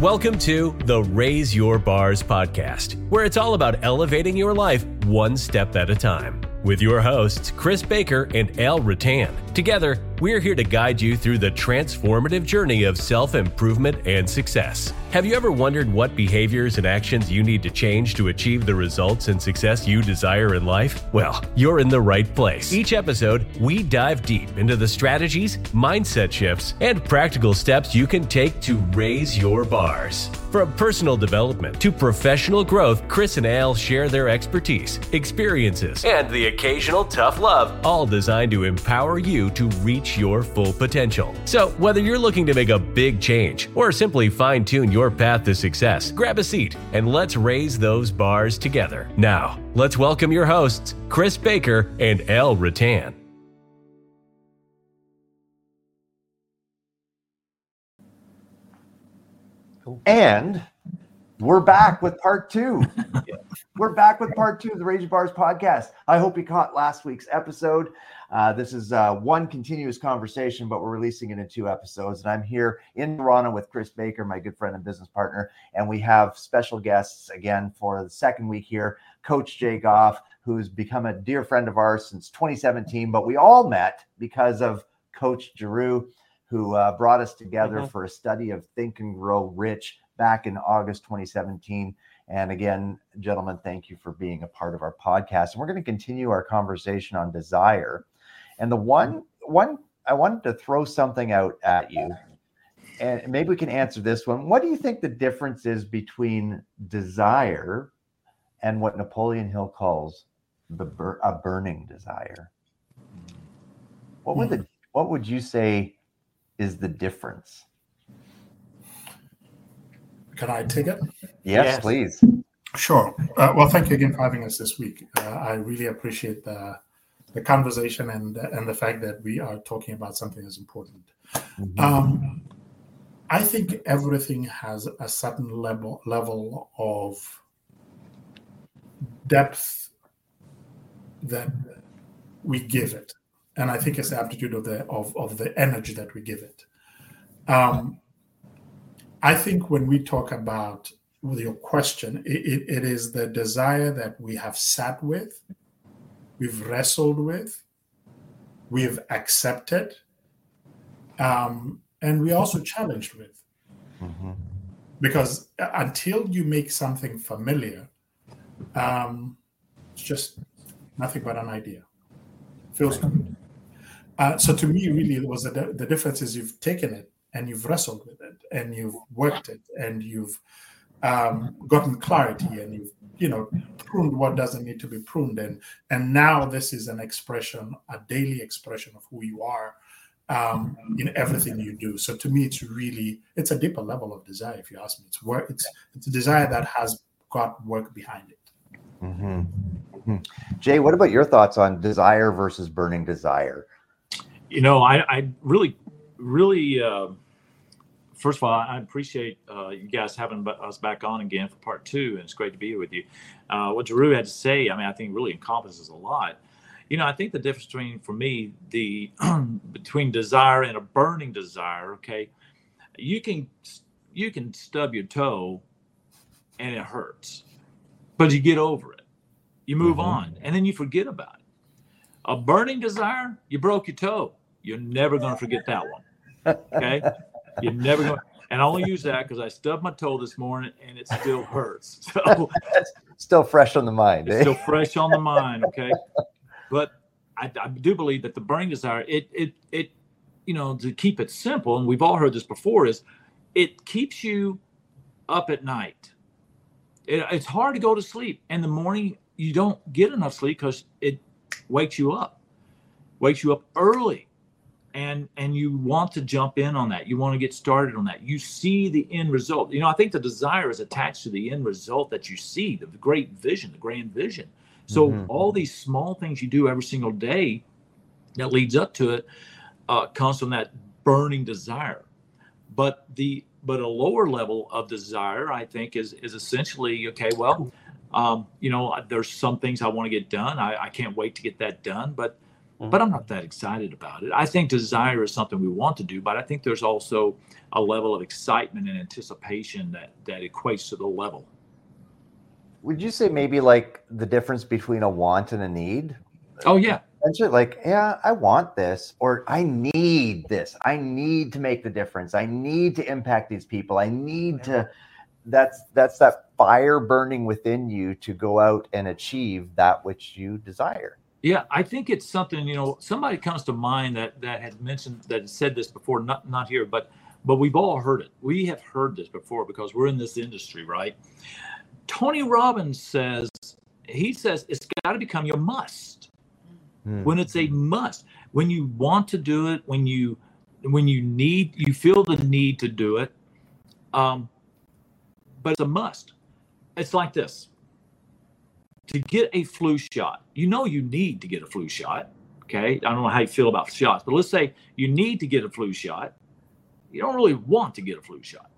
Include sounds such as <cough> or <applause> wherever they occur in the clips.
Welcome to the Raise Your Bars podcast, where it's all about elevating your life one step at a time. With your hosts, Chris Baker and Al Rattan. Together, we're here to guide you through the transformative journey of self improvement and success. Have you ever wondered what behaviors and actions you need to change to achieve the results and success you desire in life? Well, you're in the right place. Each episode, we dive deep into the strategies, mindset shifts, and practical steps you can take to raise your bars. From personal development to professional growth, Chris and Al share their expertise, experiences, and the occasional tough love, all designed to empower you to reach your full potential. So, whether you're looking to make a big change or simply fine tune your path to success, grab a seat and let's raise those bars together. Now, let's welcome your hosts, Chris Baker and Al Rattan. And we're back with part two. <laughs> we're back with part two of the Rage Bars podcast. I hope you caught last week's episode. Uh, this is uh, one continuous conversation, but we're releasing it in two episodes. And I'm here in Toronto with Chris Baker, my good friend and business partner. And we have special guests again for the second week here Coach Jay Goff, who's become a dear friend of ours since 2017. But we all met because of Coach Giroux, who uh, brought us together mm-hmm. for a study of Think and Grow Rich back in August 2017. And again, gentlemen, thank you for being a part of our podcast. And we're going to continue our conversation on desire. And the one one I wanted to throw something out at you, and maybe we can answer this one. What do you think the difference is between desire and what Napoleon Hill calls the bur- a burning desire? What would the what would you say is the difference? Can I take it? Yes, yes. please. Sure. Uh, well, thank you again for having us this week. Uh, I really appreciate the the conversation and and the fact that we are talking about something that's important. Mm-hmm. Um, I think everything has a certain level level of depth that we give it, and I think it's the aptitude of the of, of the energy that we give it. Um, I think when we talk about with your question, it, it, is the desire that we have sat with we've wrestled with, we've accepted, um, and we also challenged with. Mm-hmm. Because until you make something familiar, um, it's just nothing but an idea. Feels good. Uh, so to me, really, it was the, the difference is you've taken it and you've wrestled with it and you've worked it and you've um, gotten clarity and you've you know pruned what doesn't need to be pruned and and now this is an expression a daily expression of who you are um, in everything you do. So to me it's really it's a deeper level of desire if you ask me. It's work it's it's a desire that has got work behind it. Mm-hmm. Mm-hmm. jay what about your thoughts on desire versus burning desire? You know i i really really uh first of all, I appreciate uh, you guys having us back on again for part two, and it's great to be here with you. Uh, what Giroux had to say, I mean, I think really encompasses a lot. You know, I think the difference between, for me, the <clears throat> between desire and a burning desire. Okay, you can you can stub your toe, and it hurts, but you get over it. You move mm-hmm. on, and then you forget about it. A burning desire, you broke your toe. You're never going to forget that one. Okay. <laughs> You're never going. And I only use that because I stubbed my toe this morning and it still hurts. <laughs> So still fresh on the mind. Eh? Still fresh on the mind. Okay, but I, I, do believe that the burning desire, it it it, you know, to keep it simple, and we've all heard this before, is it keeps you up at night. It, it's hard to go to sleep, and the morning you don't get enough sleep because it wakes you up, wakes you up early and and you want to jump in on that. You want to get started on that. You see the end result. You know i think the desire is attached to the end result that you see the great vision the grand vision. So mm-hmm. all these small things you do every single day that leads up to it uh, comes from that burning desire. But the but a lower level of desire i think is is essentially okay well um, you know there's some things i want to get done. I, I can't wait to get that done. But mm-hmm. but I'm not that excited about it. I think desire is something we want to do, but I think there's also a level of excitement and anticipation that that equates to the level. Would you say maybe like the difference between a want and a need? Oh yeah. Essentially, Like, yeah, I want this, or I need this. I need to make the difference. I need to impact these people. I need to. That's that's that fire burning within you to go out and achieve that which you desire. Yeah, I think it's something, you know, somebody comes to mind that that had mentioned that said this before, not not here, but but we've all heard it. We have heard this before because we're in this industry, right? Tony Robbins says he says it's got to become your must. Hmm. When it's a must, when you want to do it, when you when you need you feel the need to do it, um, but it's a must. It's like this to get a flu shot, you know you need to get a flu shot. Okay. I don't know how you feel about shots, but let's say you need to get a flu shot. You don't really want to get a flu shot.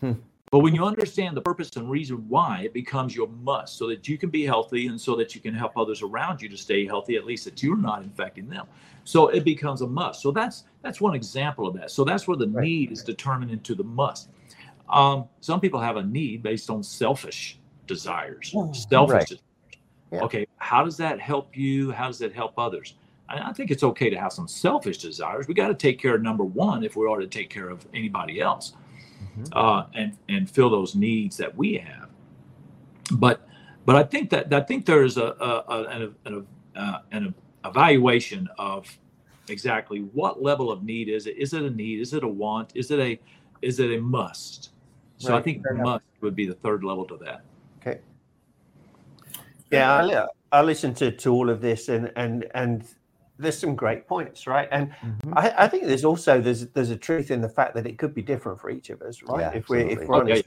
Hmm. But when you understand the purpose and reason why, it becomes your must so that you can be healthy and so that you can help others around you to stay healthy, at least that you're not infecting them. So it becomes a must. So that's that's one example of that. So that's where the right. need is determined into the must. Um, some people have a need based on selfish desires, oh, selfish right. Yeah. Okay, how does that help you? How does that help others? I think it's okay to have some selfish desires. We got to take care of number one if we are to take care of anybody else, mm-hmm. uh, and and fill those needs that we have. But but I think that I think there's a, a, a an, an, uh, an evaluation of exactly what level of need is it. Is it a need? Is it a want? Is it a is it a must? So right. I think must would be the third level to that. Okay. Yeah, I, I listened to, to all of this and and and there's some great points, right? And mm-hmm. I, I, think there's also there's there's a truth in the fact that it could be different for each of us, right? Yeah, if we're if we're honest.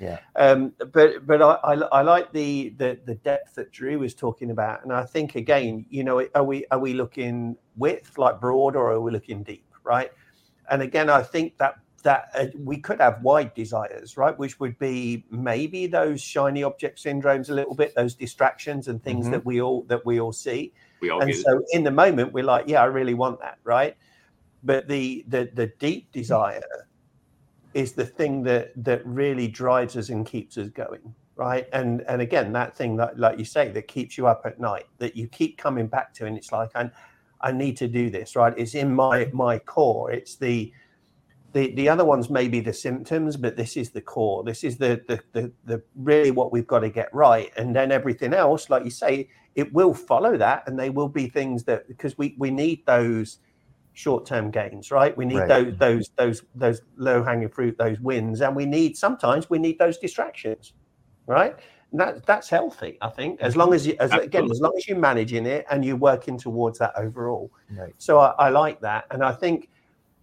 Yeah. Um, but but I, I, I like the, the the depth that Drew was talking about, and I think again, you know, are we are we looking width like broad, or are we looking deep, right? And again, I think that that uh, we could have wide desires, right? Which would be maybe those shiny object syndromes a little bit, those distractions and things mm-hmm. that we all that we all see. We all and so in the moment, we're like, yeah, I really want that, right? But the the the deep desire is the thing that that really drives us and keeps us going, right? And and again, that thing that like you say that keeps you up at night, that you keep coming back to, and it's like I I need to do this, right? It's in my my core. It's the the, the other ones may be the symptoms, but this is the core. This is the, the, the, the really what we've got to get right. And then everything else, like you say, it will follow that. And they will be things that, because we, we need those short-term gains, right? We need right. those, those, those, those low hanging fruit, those wins. And we need, sometimes we need those distractions, right? And that, that's healthy, I think, as long as you, as, again, as long as you're managing it and you're working towards that overall. Right. So I, I like that. And I think,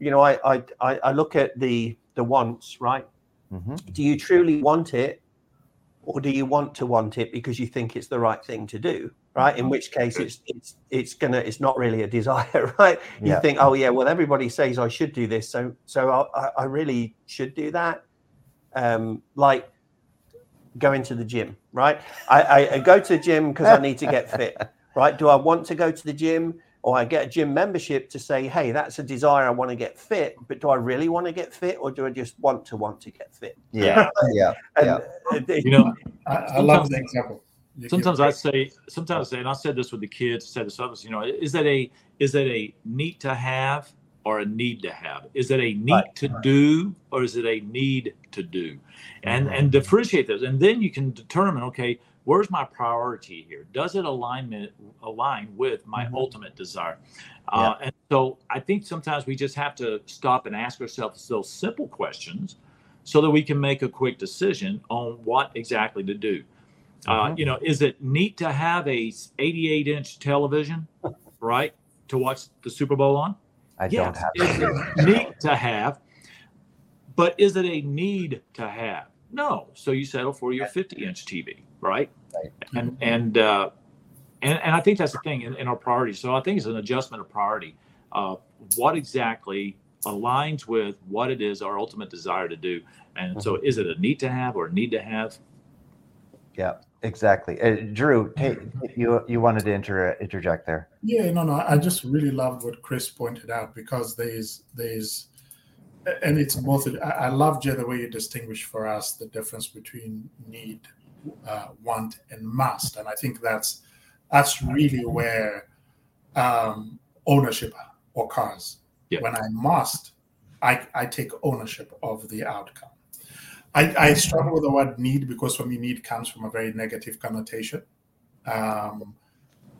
you know, I I I look at the the wants, right? Mm-hmm. Do you truly want it, or do you want to want it because you think it's the right thing to do? Right. In which case, it's it's it's gonna it's not really a desire, <laughs> right? You yeah. think, oh yeah, well everybody says I should do this, so so I, I really should do that. Um, like going to the gym, right? I, I, I go to the gym because I need to get fit, <laughs> right? Do I want to go to the gym? Or I get a gym membership to say, hey, that's a desire. I want to get fit, but do I really want to get fit, or do I just want to want to get fit? Yeah, <laughs> yeah, yeah. You know, I, I love the example. Sometimes I say, sometimes I say, and I said this with the kids, said this others. You know, is that a is that a need to have or a need to have? Is it a need right, to right. do or is it a need to do? And mm-hmm. and differentiate those, and then you can determine, okay, where's my priority here? Does it alignment align with my mm-hmm. ultimate desire? Uh, And so I think sometimes we just have to stop and ask ourselves those simple questions so that we can make a quick decision on what exactly to do. Uh, mm-hmm. you know, is it neat to have a 88 inch television, <laughs> right, to watch the Super Bowl on? I yes. don't have. Is it neat to have? But is it a need to have? No. So you settle for your 50 inch TV, right? right. And and uh, and and I think that's the thing in, in our priorities. So I think it's an adjustment of priority. Uh, what exactly aligns with what it is our ultimate desire to do? And mm-hmm. so, is it a need to have or a need to have? Yeah. Exactly. Uh, Drew, take, you you wanted to inter, interject there. Yeah, no, no. I just really loved what Chris pointed out because there's there's and it's both. I, I love Jay the way you distinguish for us the difference between need, uh, want, and must, and I think that's that's really where um, ownership or cars. Yeah. When I must, I, I take ownership of the outcome. I, I struggle with the word need because for me, need comes from a very negative connotation. Um,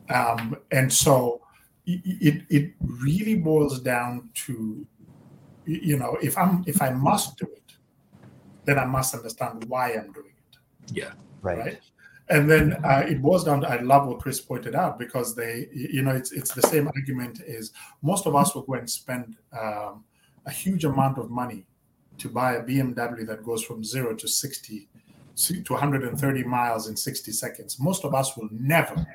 um, and so it, it really boils down to, you know, if I'm if I must do it, then I must understand why I'm doing it. Yeah. Right. Right. And then uh, it boils down to I love what Chris pointed out because they, you know, it's it's the same argument is most of us will go and spend um, a huge amount of money to buy a BMW that goes from zero to 60 to 130 miles in 60 seconds. Most of us will never,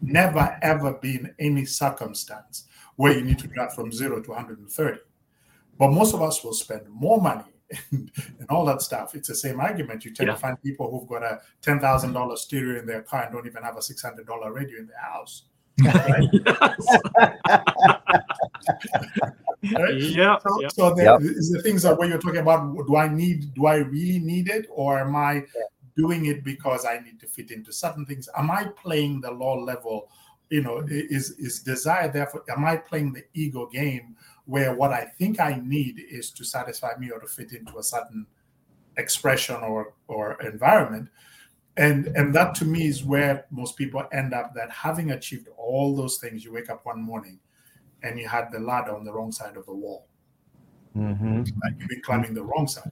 never, ever be in any circumstance where you need to drive from zero to 130. But most of us will spend more money <laughs> and, and all that stuff. It's the same argument. You tend Yeah. to find people who've got a $10,000 stereo in their car and don't even have a $600 radio in their house. Right? <laughs> <laughs> Right? yeah. So, yeah. so the, Yep. the things that when you're talking about, do I need, do I really need it, or am I doing it because I need to fit into certain things? Am I playing the low level? You know, is is desire therefore? Am I playing the ego game where what I think I need is to satisfy me or to fit into a certain expression or or environment? And and that to me is where most people end up. That having achieved all those things, you wake up one morning and you had the ladder on the wrong side of the wall hmm like you've been climbing the wrong side.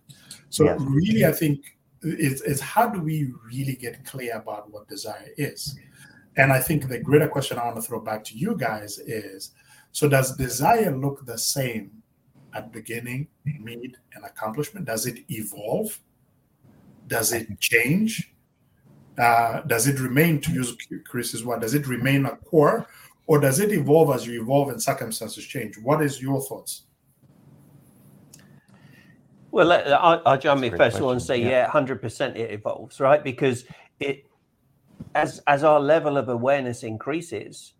So Yes. really, I think it's, it's how do we really get clear about what desire is? And I think the greater question I want to throw back to you guys is: so does desire look the same at beginning, mid, and accomplishment? Does it evolve? Does it change? Uh, does it remain, to use Chris's word, does it remain a core, or does it evolve as you evolve and circumstances change? What is your thoughts? Well, I'll, I'll jump in great first of all and say, yeah. yeah, hundred percent, it evolves, right? Because it, as as our level of awareness increases,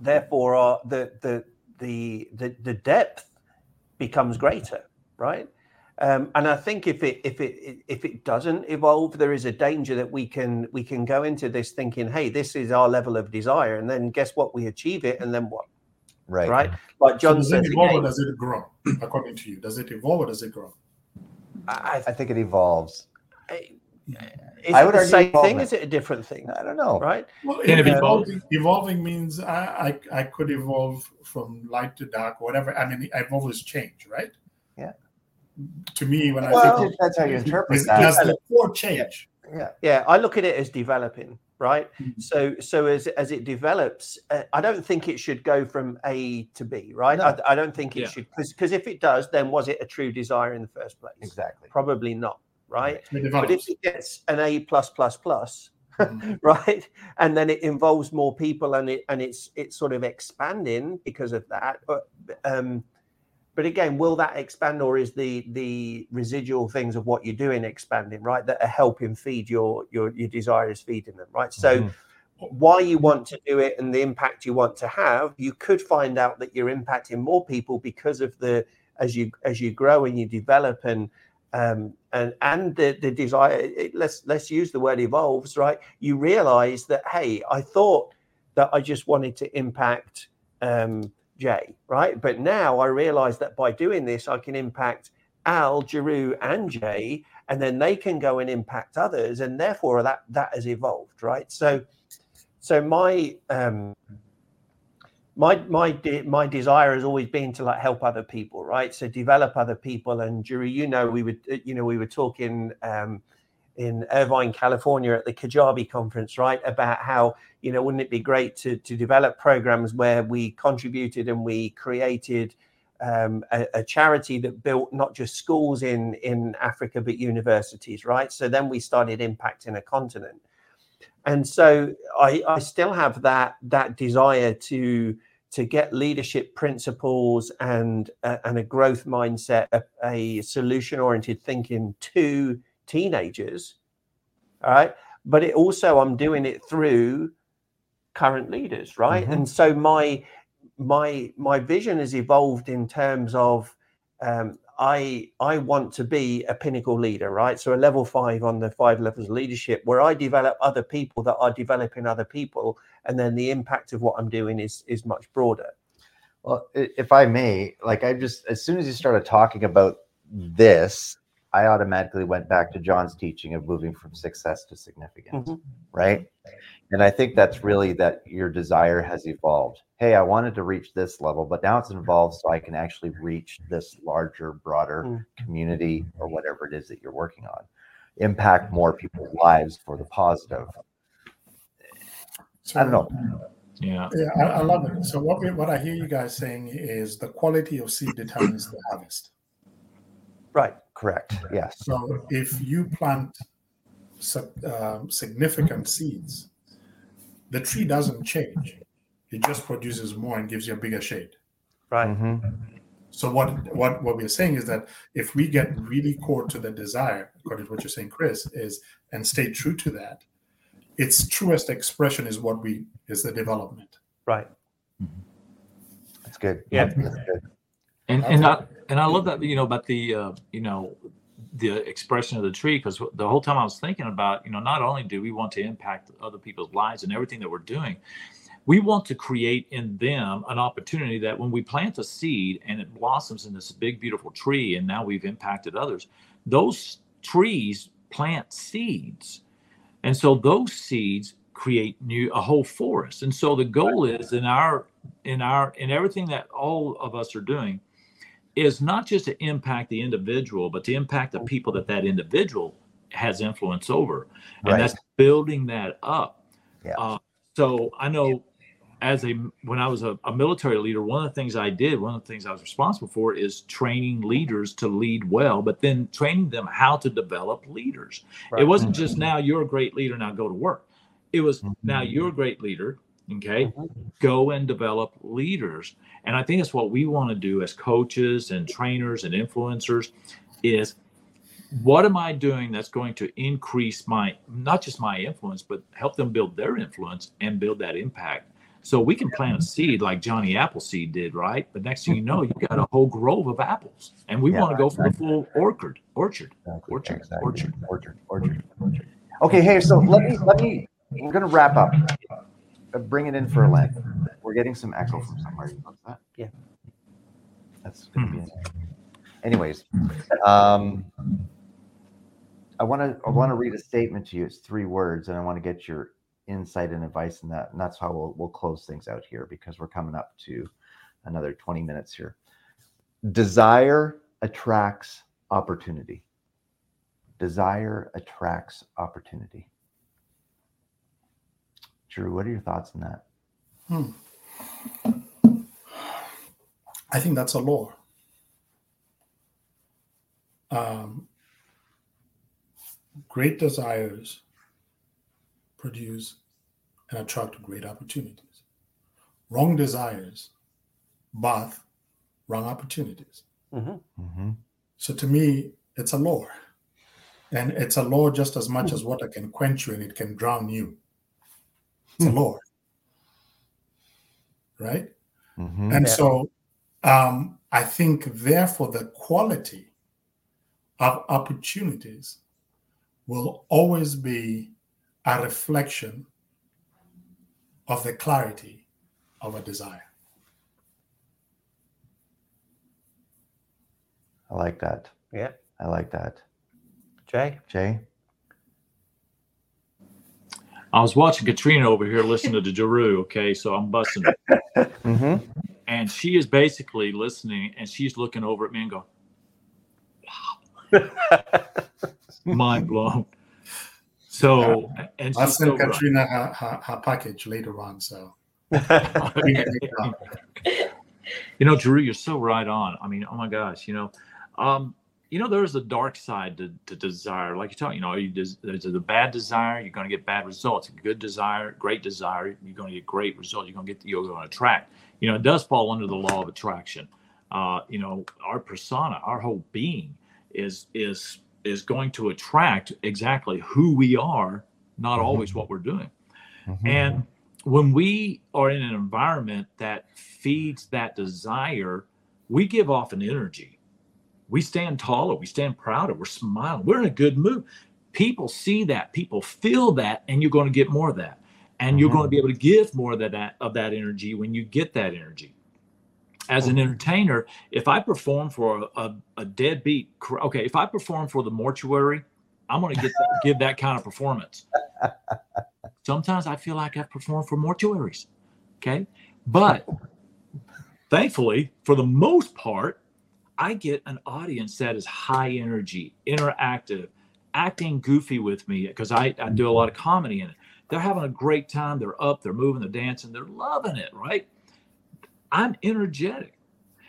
therefore, our the the the the, the depth becomes greater, right? Um, and I think if it if it if it doesn't evolve, there is a danger that we can we can go into this thinking, hey, this is our level of desire, and then guess what? We achieve it, and then what? Right. Right? Like So John does says, it evolve or does it grow? According to you, does it evolve or does it grow? I, I think it evolves. I, is I it would the argue same thing? Is it a different thing? I don't know. Right? Well, Can it be both? evolving, evolving means I, I I could evolve from light to dark, or whatever. I mean, I've always changed, right? Yeah. To me, when I Well, think it depends how you interpret does, that. does the core change? Yeah. Yeah, I look at it as developing, right? Mhm. So, so as as it develops, uh, I don't think it should go from A to B, right? No. I, I don't think it Yeah. should, because if it does, then was it a true desire in the first place? Exactly. Probably not, right? But if it gets an A plus plus plus, Mhm. <laughs> right, and then it involves more people, and it and it's it's sort of expanding because of that. But um, but again, will that expand, or is the the residual things of what you're doing expanding, right? That are helping feed your your your desire is feeding them, right? So. Mhm. Why you want to do it and the impact you want to have, you could find out that you're impacting more people because of the as you as you grow and you develop and um, and and the the desire. It, let's let's use the word evolves, right? You realize that hey, I thought that I just wanted to impact um, Jay, right? But now I realize that by doing this, I can impact Al, Giroux, and Jay, and then they can go and impact others, and therefore that that has evolved, right? So, so my um, my my de- my desire has always been to like help other people, right? So develop other people, and Giroux, you know, we would you know we were talking. Um, in Irvine, California, at the Kajabi conference, right? About how you know, wouldn't it be great to to develop programs where we contributed and we created um, a, a charity that built not just schools in in Africa but universities, right? So then we started impacting a continent, and so I, I still have that that desire to to get leadership principles and uh, and a growth mindset, a, a solution oriented thinking to teenagers all right but it also I'm doing it through current leaders, right? Mhm. And so my my my vision has evolved in terms of um, I I want to be a pinnacle leader, right? So a level five on the five levels of leadership, where I develop other people that are developing other people, and then the impact of what I'm doing is is much broader. Well, if I may, like I just as soon as you started talking about this, I automatically went back to John's teaching of moving from success to significance, Mhm. right? And I think that's really that your desire has evolved. Hey, I wanted to reach this level, but now it's involved so I can actually reach this larger, broader Mm. community or whatever it is that you're working on. Impact more people's lives for the positive. So, I don't know. Yeah. Yeah, I, I love it. So what we, what I hear you guys saying is the quality of seed determines the harvest. Right. Correct. Yes. So if you plant sig- um, significant seeds, the tree doesn't change. It just produces more and gives you a bigger shade. Right. Mhm. So what what what we're saying is that if we get really core to the desire, according to what you're saying, Chris, is and stay true to that, its truest expression is what we is the development. Right. That's good. Yeah. That's good. And and I and I love that you know about the uh, you know the expression of the tree because the whole time I was thinking about you know not only do we want to impact other people's lives and everything that we're doing, we want to create in them an opportunity that when we plant a seed and it blossoms in this big beautiful tree and now we've impacted others, those trees plant seeds, and so those seeds create new a whole forest. And so the goal is in our in our in everything that all of us are doing is not just to impact the individual, but to impact the people that that individual has influence over, and Right. that's building that up. Yeah. Uh, so I know, as a when I was a, a military leader, one of the things I did, one of the things I was responsible for, is training leaders to lead well, but then training them how to develop leaders. Right. It wasn't just now you're a great leader, now go to work. It was Mhm. now you're a great leader, okay? Mhm. Go and develop leaders. And I think that's what we want to do as coaches and trainers and influencers is what am I doing that's going to increase my not just my influence, but help them build their influence and build that impact. So we can plant a seed like Johnny Appleseed did, right? But next thing you know, you got a whole grove of apples, and we Yeah, want to go for the full orchard. Orchard. Exactly, Orchard, exactly. orchard. orchard, orchard, orchard. Okay, hey, so let me let me. We're gonna wrap up. Uh, Bring it in for a length. We're getting some echo from somewhere. You notice that? Yeah. That's gonna be. it. Anyways, um, I want to I want to read a statement to you. It's three words, and I want to get your insight and advice in that. And that's how we'll we'll close things out here because we're coming up to another twenty minutes here. Desire attracts opportunity. Desire attracts opportunity. Drew, what are your thoughts on that? Hmm. I think that's a law. Um, great desires produce and attract great opportunities. Wrong desires birth wrong opportunities. Mhm. Mm-hmm. So to me, it's a law. And it's a law just as much as water can quench you and it can drown you. It's a law. Right? Mm-hmm. And Yeah. so um, I think, therefore, the quality of opportunities will always be a reflection of the clarity of a desire. I like that. Yeah. I like that. Jay. Jay? I was watching Katrina over here listening to Giroux, okay, so I'm busting it. <laughs> Mm-hmm. And she is basically listening and she's looking over at me and going, wow. <laughs> mind blown. So, and I'll send. Katrina her, her, her package later on. So <laughs> you know, Drew, you're so right on. I mean, oh my gosh, you know, um, you know, there's a dark side to, to desire. Like you talk, you know, you des- there's a bad desire, you're going to get bad results. A good desire, great desire, you're going to get great results. You're going to get, you're going to attract. You know, it does fall under the law of attraction. Uh, you know, our persona, our whole being is is is going to attract exactly who we are not Mhm. always what we're doing. Mhm. And when we are in an environment that feeds that desire, we give off an energy. We stand taller, we stand prouder, we're smiling, we're in a good mood. People see that, people feel that, and you're going to get more of that. And you're Mhm. going to be able to give more of that of that energy when you get that energy. As an entertainer, if I perform for a, a, a deadbeat, okay, if I perform for the mortuary, I'm going to get that, give that kind of performance. <laughs> Sometimes I feel like I perform for mortuaries. Okay. But thankfully, for the most part, I get an audience that is high energy, interactive, acting goofy with me because I, I do a lot of comedy in it. They're having a great time. They're up, they're moving, they're dancing, they're loving it, right? I'm energetic.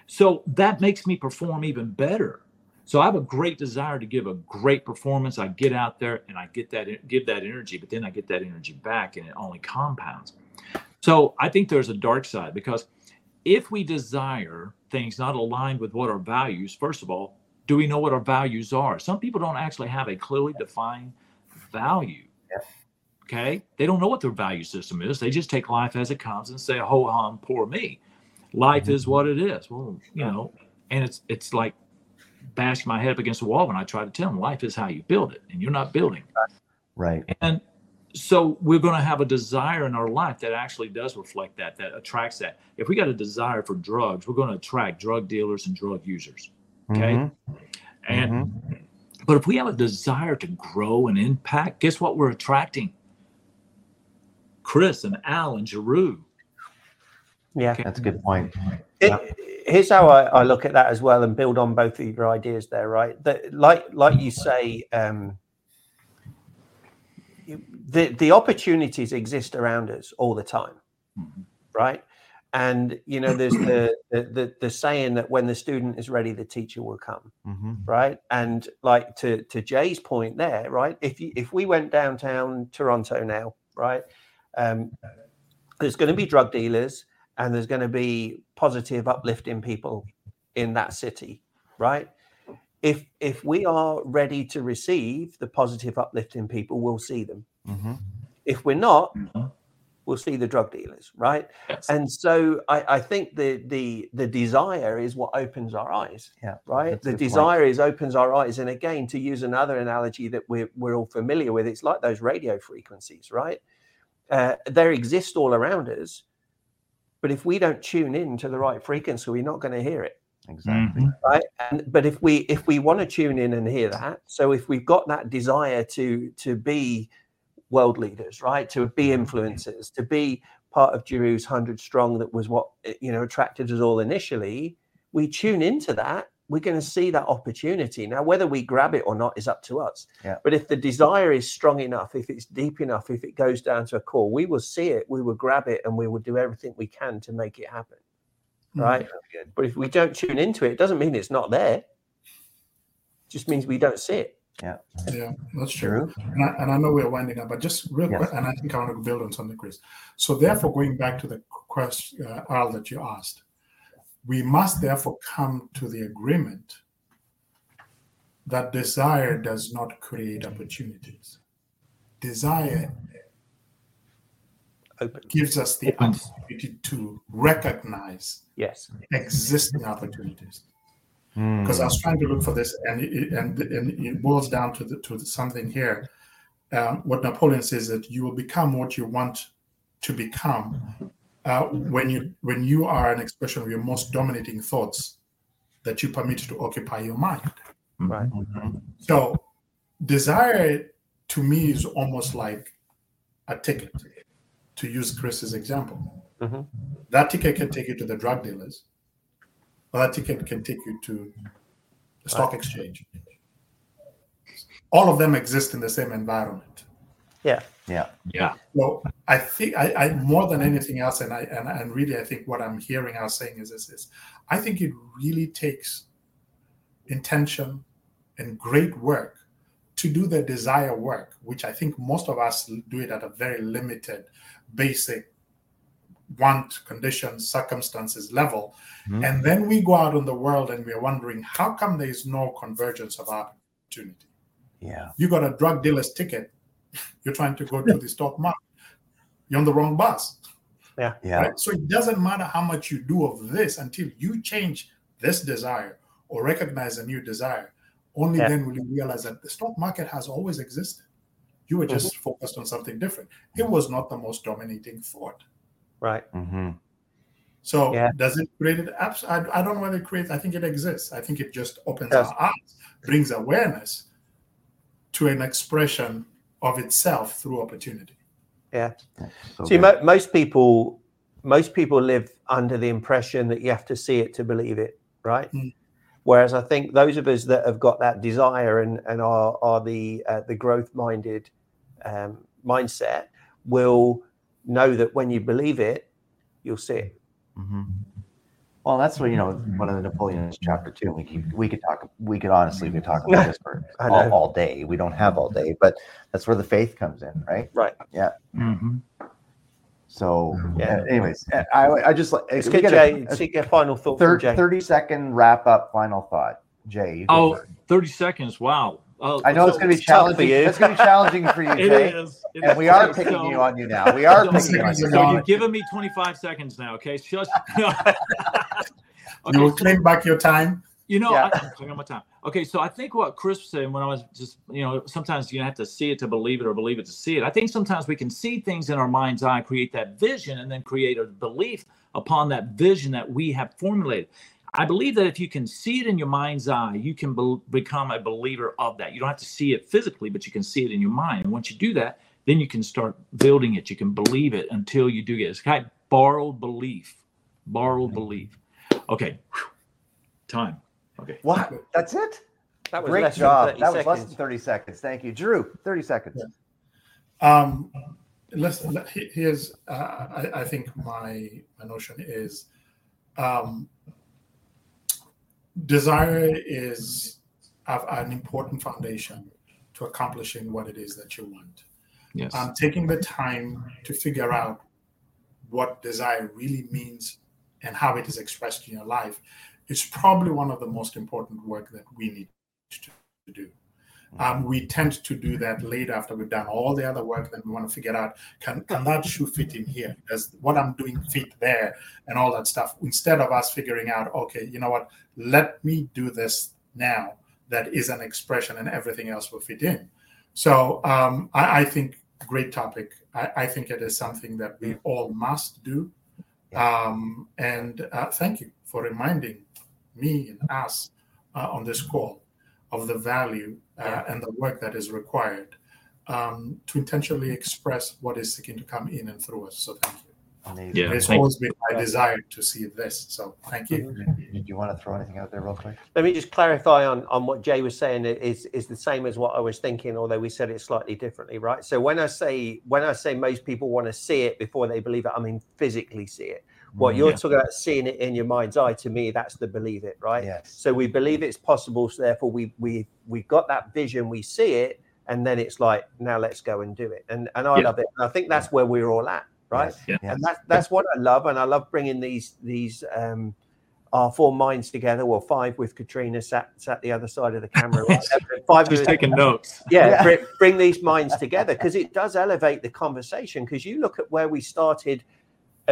So that makes me perform even better. So I have a great desire to give a great performance. I get out there and I get that give that energy, but then I get that energy back and it only compounds. So I think there's a dark side because if we desire things not aligned with what our values, first of all, do we know what our values are? Some people don't actually have a clearly defined value. Okay. They don't know what their value system is. They just take life as it comes and say, ho hum, poor me. Life is what it is. Well, you know, and it's it's like bashing my head up against the wall when I try to tell them life is how you build it, and you're not building. right. And so we're going to have a desire in our life that actually does reflect that, that attracts that. If we got a desire for drugs, we're going to attract drug dealers and drug users. Okay. Mhm. And but if we have a desire to grow and impact, guess what we're attracting? Chris and Al and Giroux. Yeah. That's a good point. It, here's how I, I look at that as well and build on both of your ideas there right that like like you say um the the opportunities exist around us all the time right and you know there's the, <clears throat> the the the saying that when the student is ready the teacher will come Mhm. right and like to to jay's point there right if you if we went downtown toronto now right um there's going to be drug dealers and there's going to be positive uplifting people in that city right if if we are ready to receive the positive uplifting people we'll see them Mhm. if we're not Mhm. we'll see the drug dealers right Yes. and so I, I think the the the desire is what opens our eyes Yeah. right the good point. desire is opens our eyes and again to use another analogy that we're, we're all familiar with it's like those radio frequencies right uh, they exist all around us but if we don't tune in to the right frequency we're not going to hear it Exactly. Mhm. right and but if we if we want to tune in and hear that so if we've got that desire to to be world leaders right to be influencers to be part of Giroux's 100 strong that was what you know attracted us all initially we tune into that we're going to see that opportunity now whether we grab it or not is up to us Yeah. but if the desire is strong enough if it's deep enough if it goes down to a core we will see it we will grab it and we will do everything we can to make it happen right good. but if we don't tune into it, it doesn't mean it's not there. It just means we don't see it. Yeah, Yeah, that's true. True. And I, and I know we're winding up, but just real Yes. quick, and I think I want to build on something, Chris. So, therefore, going back to the question, uh, Al, that you asked, we must therefore come to the agreement that desire does not create opportunities. Desire Open. gives us the Opens. opportunity to recognize Yes. existing opportunities. Mm. because I was trying to look for this, and it, and, and it boils down to the, to something here. Um, what Napoleon says that you will become what you want to become uh, when you when you are an expression of your most dominating thoughts that you permit to occupy your mind. Right. Mhm. So, desire to me is almost like a ticket. To use Chris's example, Mhm. that ticket can take you to the drug dealers, or that ticket can take you to the stock exchange. All of them exist in the same environment. Yeah. Yeah. Yeah. Well, I think I, I more than anything else, and I and, and really I think what I'm hearing us saying is this is I think it really takes intention and great work to do the desire work, which I think most of us do it at a very limited, basic want, conditions, circumstances level. Mhm. And then we go out in the world and we're wondering how come there is no convergence of opportunity? Yeah. You got a drug dealer's ticket, <laughs> you're trying to go to the stock market. You're on the wrong bus. Yeah. Yeah. Right? So it doesn't matter how much you do of this until you change this desire or recognize a new desire. Only Yeah. then will you realize that the stock market has always existed. You were just focused on something different. It was not the most dominating thought. Right. hmm So Yeah. does it create it? Abs- I, I don't know whether it creates. I think it exists. I think it just opens Does. our eyes, brings awareness to an expression of itself through opportunity. Yeah. So See, mo- most people, most people live under the impression that you have to see it to believe it, right? Mm. Whereas I think those of us that have got that desire and and are are the uh, the growth minded um, mindset will know that when you believe it, you'll see it. Mhm. Well, that's what you know. One of the Napoleon's chapter two. We could we could talk. We could honestly we could talk about this for <laughs> all, all day. We don't have all day, but that's where the faith comes in, right? Right. Mm-hmm. So, Yeah. uh, anyways, uh, I I just like Let's we get get Jay. a, Let's get a final thought thir- from Jay. 30 second wrap up final thought. Jay, you Oh, 30 seconds. Wow. Oh, I know it's going to be it's for challenging. you. It's going to be challenging for you, <laughs> Jay. is. It And is. we are So- picking so- you on you now. We are picking you on you. so So you're giving me 25 seconds now, okay? Shush. <laughs> <laughs> you will so- claim back your time. You know, Yeah. I, I'm taking my time. Okay, so I think what Chris said when I was just, you know, sometimes you have to see it to believe it or believe it to see it. I think sometimes we can see things in our mind's eye, create that vision, and then create a belief upon that vision that we have formulated. I believe that if you can see it in your mind's eye, you can be- become a believer of that. You don't have to see it physically, but you can see it in your mind. And once you do that, then you can start building it. You can believe it until you do get it. It's kind of borrowed belief. Borrowed belief. Okay. Whew. Time. Okay. What? That's it? That was Great less job. 30 That was less than 30 seconds. Thank you. Drew, 30 seconds. Um, let's, let, here's, uh, I, I think my, my notion is um, desire is of an important foundation to accomplishing what it is that you want. Yes. Um, taking the time to figure out what desire really means and how it is expressed in your life is probably one of the most important work that we need to do. Um, we tend to do that later after we've done all the other work. Then we want to figure out can can that shoe fit in here? Does what I'm doing fit there, and all that stuff. Instead of us figuring out, okay, you know what? Let me do this now. That is an expression, and everything else will fit in. So um, I, I think great topic. I, I think it is something that we all must do. Um, and uh, thank you for reminding me and us uh, on this call of the value uh, and the work that is required um, to intentionally express what is seeking to come in and through us. So thank you. Amazing. Yeah. it's thank- always been my desire to see this. So thank you. Did you want to throw anything out there real quick? Let me just clarify on, on what Jay was saying It is is the same as what I was thinking, although we said it slightly differently, right? So when I say when I say most people want to see it before they believe it, I mean physically see it. What you're Yeah. talking about seeing it in your mind's eye, to me, that's the believe it, right? Yes. So we believe it's possible, so therefore we we we got that vision, we see it, and then it's like, now let's go and do it. And and I Yeah. love it. And I think that's where we're all at, right? Yes. Yeah. And that's that's what I love, and I love bringing these these um, our four minds together. Well, five with Katrina sat sat the other side of the camera. <laughs> right? five Just with- taking notes. yeah, Yeah. Bring, bring these minds together because it does elevate the conversation. Because you look at where we started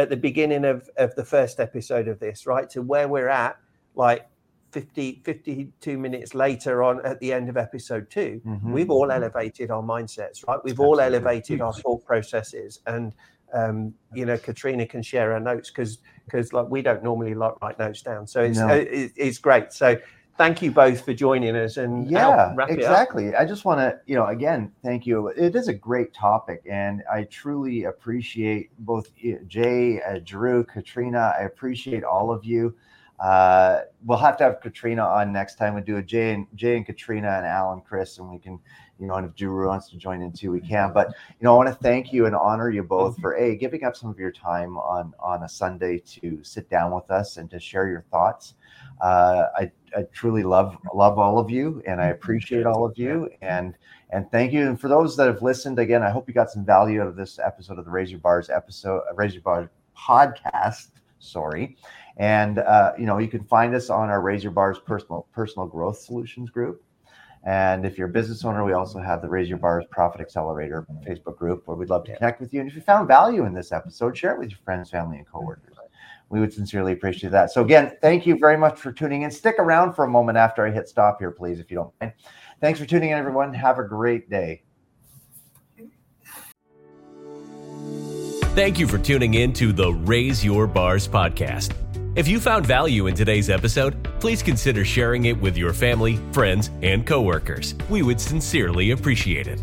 at the beginning of of the first episode of this, right, to where we're at, like 50, 52 minutes later on at the end of episode 2 Mhm. we've all elevated our mindsets, right? We've all elevated our thought processes, and um, you know, Katrina can share her notes because because like we don't normally like write notes down, so it's No. uh, it, it's great. So thank you both for joining us, and yeah wrap it up. exactly. I just want to you know again thank you. It is a great topic and i truly appreciate both jay uh, drew katrina. I appreciate all of you. Uh, we'll have to have katrina on next time we do a jay and jay and katrina and al and chris and we can you know and if drew wants to join in too we can. But you know i want to thank you and honor you both for a giving up some of your time on on a sunday to sit down with us and to share your thoughts. Uh, I, I truly love love all of you and I appreciate all of you. And and thank you. And for those that have listened again I hope you got some value out of this episode of the Your Bars episode uh, Your Bars podcast sorry. And uh, you know you can find us on our Raise Your Bars personal personal growth solutions group And if you're a business owner, we also have the Raise Your Bars Profit Accelerator Facebook group where we'd love to connect with you. And if you found value in this episode, share it with your friends, family, and coworkers. We would sincerely appreciate that. So, again, thank you very much for tuning in. Stick around for a moment after I hit stop here, please, if you don't mind. Thanks for tuning in, everyone. Have a great day. Thank you for tuning in to the Raise Your Bars podcast. If you found value in today's episode, please consider sharing it with your family, friends, and coworkers. We would sincerely appreciate it.